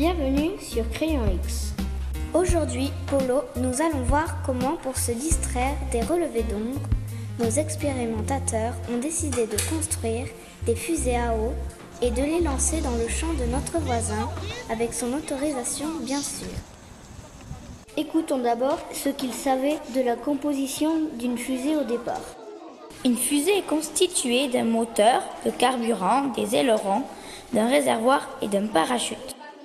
Bienvenue sur Crayon X. Aujourd'hui, Polo, nous allons voir comment, pour se distraire des relevés d'ombre, nos expérimentateurs ont décidé de construire des fusées à eau et de les lancer dans le champ de notre voisin, avec son autorisation bien sûr. Écoutons d'abord ce qu'ils savaient de la composition d'une fusée au départ. Une fusée est constituée d'un moteur, de carburant, des ailerons, d'un réservoir et d'un parachute.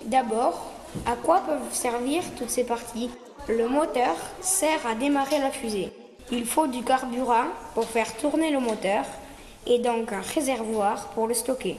D'abord, à quoi peuvent servir toutes ces parties? Le moteur sert à démarrer la fusée. Il faut du carburant pour faire tourner le moteur et donc un réservoir pour le stocker.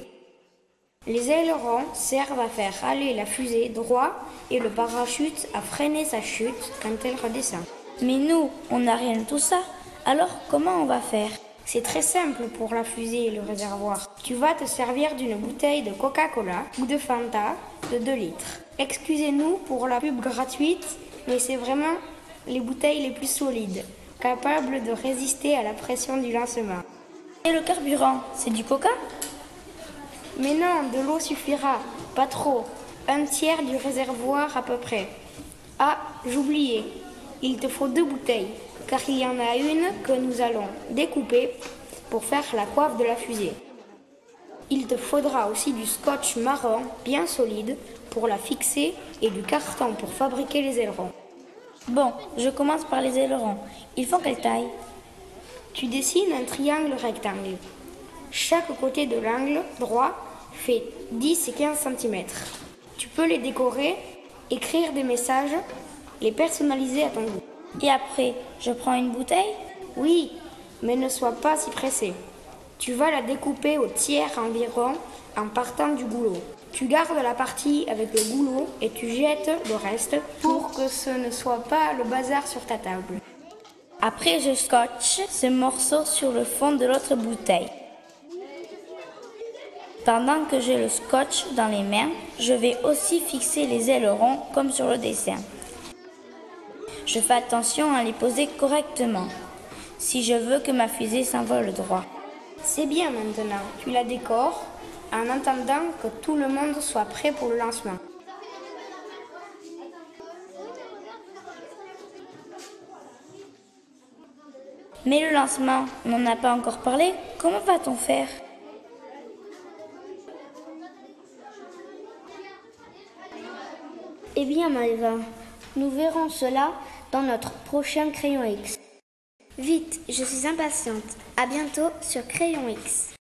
Les ailerons servent à faire aller la fusée droit et le parachute à freiner sa chute quand elle redescend. Mais nous, on n'a rien de tout ça. Alors comment on va faire? C'est très simple pour la fusée et le réservoir. Tu vas te servir d'une bouteille de Coca-Cola ou de Fanta de 2 litres. Excusez-nous pour la pub gratuite, mais c'est vraiment les bouteilles les plus solides, capables de résister à la pression du lancement. Et le carburant, c'est du coca? Mais non, de l'eau suffira, pas trop. Un tiers du réservoir à peu près. Ah, j'oubliais, il te faut deux bouteilles, car il y en a une que nous allons découper pour faire la coiffe de la fusée. Il te faudra aussi du scotch marron bien solide pour la fixer et du carton pour fabriquer les ailerons. Bon, je commence par les ailerons. Il faut quelle taille Tu dessines un triangle rectangle. Chaque côté de l'angle droit fait 10 et 15 cm. Tu peux les décorer, écrire des messages, les personnaliser à ton goût. Et après, je prends une bouteille? Oui, mais ne sois pas si pressé. Tu vas la découper au tiers environ en partant du goulot. Tu gardes la partie avec le goulot et tu jettes le reste pour que ce ne soit pas le bazar sur ta table. Après, je scotche ce morceau sur le fond de l'autre bouteille. Pendant que j'ai le scotch dans les mains, je vais aussi fixer les ailerons comme sur le dessin. Je fais attention à les poser correctement si je veux que ma fusée s'envole droit. C'est bien maintenant, tu la décores en attendant que tout le monde soit prêt pour le lancement. Mais le lancement, on n'en a pas encore parlé. Comment va-t-on faire? Eh bien, Maëva, nous verrons cela dans notre prochain Crayon X. Vite, je suis impatiente. À bientôt sur Crayon X.